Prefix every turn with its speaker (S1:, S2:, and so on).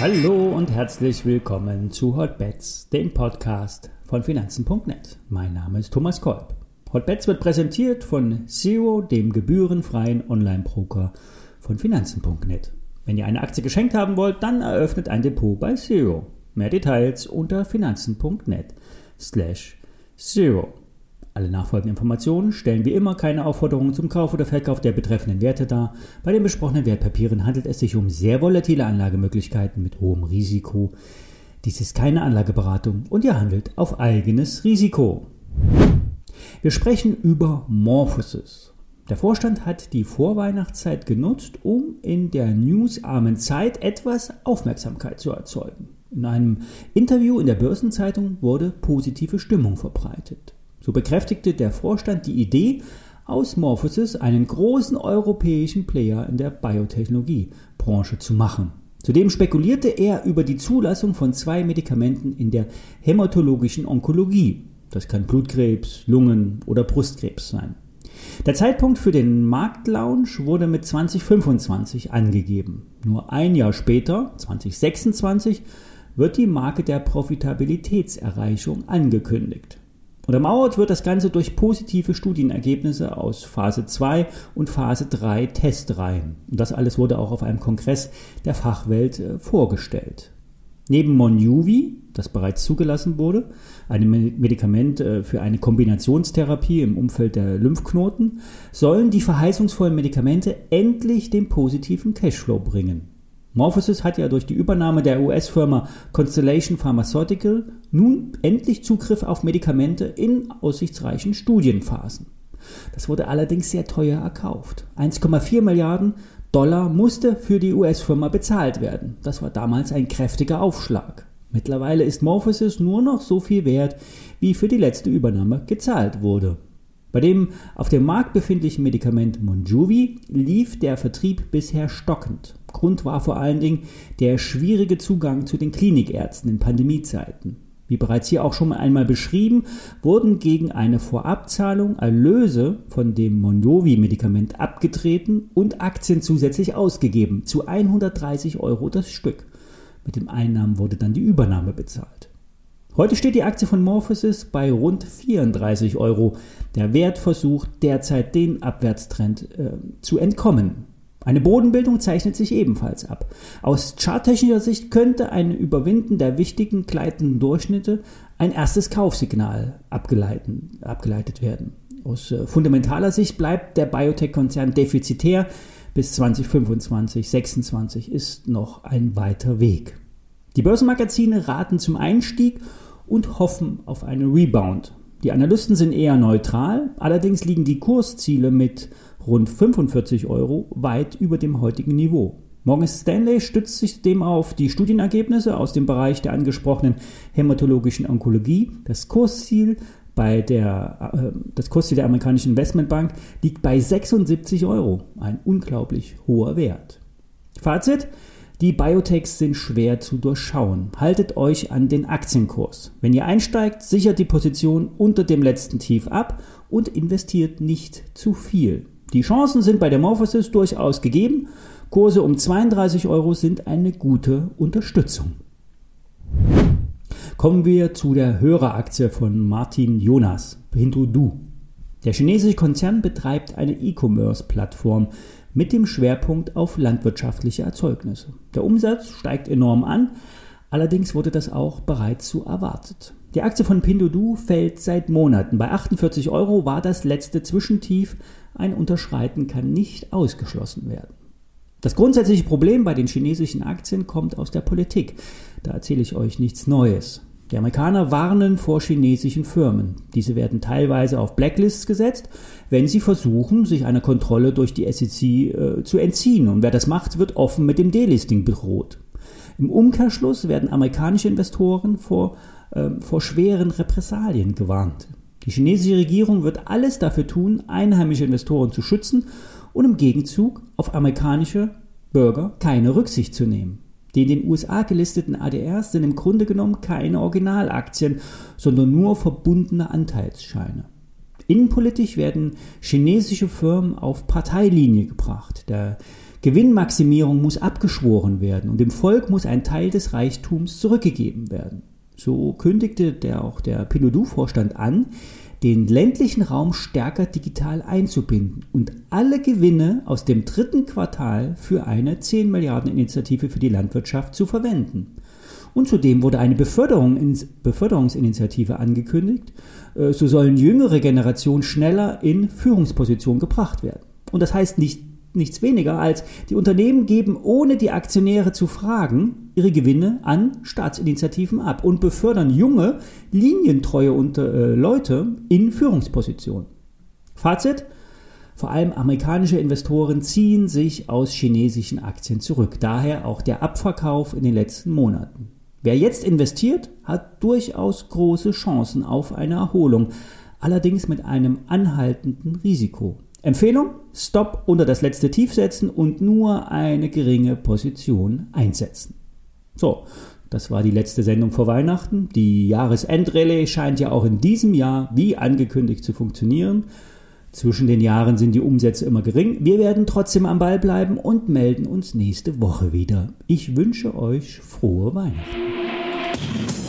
S1: Hallo und herzlich willkommen zu Hotbets, dem Podcast von Finanzen.net. Mein Name ist Thomas Kolb. Hotbets wird präsentiert von Zero, dem gebührenfreien Online-Broker von Finanzen.net. Wenn ihr eine Aktie geschenkt haben wollt, dann eröffnet ein Depot bei Zero. Mehr Details unter finanzen.net slash Zero. Alle nachfolgenden Informationen stellen wie immer keine Aufforderungen zum Kauf oder Verkauf der betreffenden Werte dar. Bei den besprochenen Wertpapieren handelt es sich um sehr volatile Anlagemöglichkeiten mit hohem Risiko. Dies ist keine Anlageberatung und ihr handelt auf eigenes Risiko. Wir sprechen über Morphosis. Der Vorstand hat die Vorweihnachtszeit genutzt, um in der newsarmen Zeit etwas Aufmerksamkeit zu erzeugen. In einem Interview in der Börsenzeitung wurde positive Stimmung verbreitet. So bekräftigte der Vorstand die Idee, aus Morphosis einen großen europäischen Player in der Biotechnologiebranche zu machen. Zudem spekulierte er über die Zulassung von zwei Medikamenten in der hämatologischen Onkologie. Das kann Blutkrebs, Lungen oder Brustkrebs sein. Der Zeitpunkt für den Marktlaunch wurde mit 2025 angegeben. Nur ein Jahr später, 2026, wird die Marke der Profitabilitätserreichung angekündigt. Untermauert wird das Ganze durch positive Studienergebnisse aus Phase 2 und Phase 3 Testreihen. Und das alles wurde auch auf einem Kongress der Fachwelt äh, vorgestellt. Neben Monjuvi, das bereits zugelassen wurde, einem Medikament äh, für eine Kombinationstherapie im Umfeld der Lymphknoten, sollen die verheißungsvollen Medikamente endlich den positiven Cashflow bringen. Morphosis hat ja durch die Übernahme der US-Firma Constellation Pharmaceutical nun endlich Zugriff auf Medikamente in aussichtsreichen Studienphasen. Das wurde allerdings sehr teuer erkauft. 1,4 Milliarden Dollar musste für die US-Firma bezahlt werden. Das war damals ein kräftiger Aufschlag. Mittlerweile ist Morphosis nur noch so viel wert, wie für die letzte Übernahme gezahlt wurde. Bei dem auf dem Markt befindlichen Medikament Monjuvi lief der Vertrieb bisher stockend. Grund war vor allen Dingen der schwierige Zugang zu den Klinikärzten in Pandemiezeiten. Wie bereits hier auch schon einmal beschrieben, wurden gegen eine Vorabzahlung Erlöse von dem Monjovi-Medikament abgetreten und Aktien zusätzlich ausgegeben, zu 130 Euro das Stück. Mit den Einnahmen wurde dann die Übernahme bezahlt. Heute steht die Aktie von Morphosis bei rund 34 Euro. Der Wert versucht derzeit den Abwärtstrend äh, zu entkommen. Eine Bodenbildung zeichnet sich ebenfalls ab. Aus charttechnischer Sicht könnte ein Überwinden der wichtigen gleitenden Durchschnitte ein erstes Kaufsignal abgeleitet werden. Aus äh, fundamentaler Sicht bleibt der Biotech-Konzern defizitär. Bis 2025, 2026 ist noch ein weiter Weg. Die Börsenmagazine raten zum Einstieg und hoffen auf einen Rebound. Die Analysten sind eher neutral, allerdings liegen die Kursziele mit rund 45 Euro weit über dem heutigen Niveau. Morgan Stanley stützt sich dem auf die Studienergebnisse aus dem Bereich der angesprochenen hämatologischen Onkologie. Das Kursziel bei der, äh, das Kursziel der amerikanischen Investmentbank liegt bei 76 Euro. Ein unglaublich hoher Wert. Fazit. Die Biotechs sind schwer zu durchschauen. Haltet euch an den Aktienkurs. Wenn ihr einsteigt, sichert die Position unter dem letzten Tief ab und investiert nicht zu viel. Die Chancen sind bei der Morphosis durchaus gegeben. Kurse um 32 Euro sind eine gute Unterstützung. Kommen wir zu der Höreraktie von Martin Jonas, Pinduoduo. Der chinesische Konzern betreibt eine E-Commerce-Plattform mit dem Schwerpunkt auf landwirtschaftliche Erzeugnisse. Der Umsatz steigt enorm an, allerdings wurde das auch bereits so erwartet. Die Aktie von Pinduoduo fällt seit Monaten. Bei 48 Euro war das letzte Zwischentief. Ein Unterschreiten kann nicht ausgeschlossen werden. Das grundsätzliche Problem bei den chinesischen Aktien kommt aus der Politik. Da erzähle ich euch nichts Neues. Die Amerikaner warnen vor chinesischen Firmen. Diese werden teilweise auf Blacklists gesetzt, wenn sie versuchen, sich einer Kontrolle durch die SEC äh, zu entziehen. Und wer das macht, wird offen mit dem Delisting bedroht. Im Umkehrschluss werden amerikanische Investoren vor, äh, vor schweren Repressalien gewarnt. Die chinesische Regierung wird alles dafür tun, einheimische Investoren zu schützen und im Gegenzug auf amerikanische Bürger keine Rücksicht zu nehmen. Die in den USA gelisteten ADRs sind im Grunde genommen keine Originalaktien, sondern nur verbundene Anteilsscheine. Innenpolitisch werden chinesische Firmen auf Parteilinie gebracht. Der Gewinnmaximierung muss abgeschworen werden und dem Volk muss ein Teil des Reichtums zurückgegeben werden. So kündigte der, auch der Pinodou-Vorstand an, den ländlichen Raum stärker digital einzubinden und alle Gewinne aus dem dritten Quartal für eine 10 Milliarden Initiative für die Landwirtschaft zu verwenden. Und zudem wurde eine Beförderung, Beförderungsinitiative angekündigt. Äh, so sollen jüngere Generationen schneller in Führungspositionen gebracht werden. Und das heißt nicht nichts weniger als die Unternehmen geben, ohne die Aktionäre zu fragen, ihre Gewinne an Staatsinitiativen ab und befördern junge, linientreue unter, äh, Leute in Führungspositionen. Fazit? Vor allem amerikanische Investoren ziehen sich aus chinesischen Aktien zurück. Daher auch der Abverkauf in den letzten Monaten. Wer jetzt investiert, hat durchaus große Chancen auf eine Erholung, allerdings mit einem anhaltenden Risiko. Empfehlung? Stop unter das letzte Tief setzen und nur eine geringe Position einsetzen. So, das war die letzte Sendung vor Weihnachten. Die Jahresendrallye scheint ja auch in diesem Jahr wie angekündigt zu funktionieren. Zwischen den Jahren sind die Umsätze immer gering. Wir werden trotzdem am Ball bleiben und melden uns nächste Woche wieder. Ich wünsche euch frohe Weihnachten.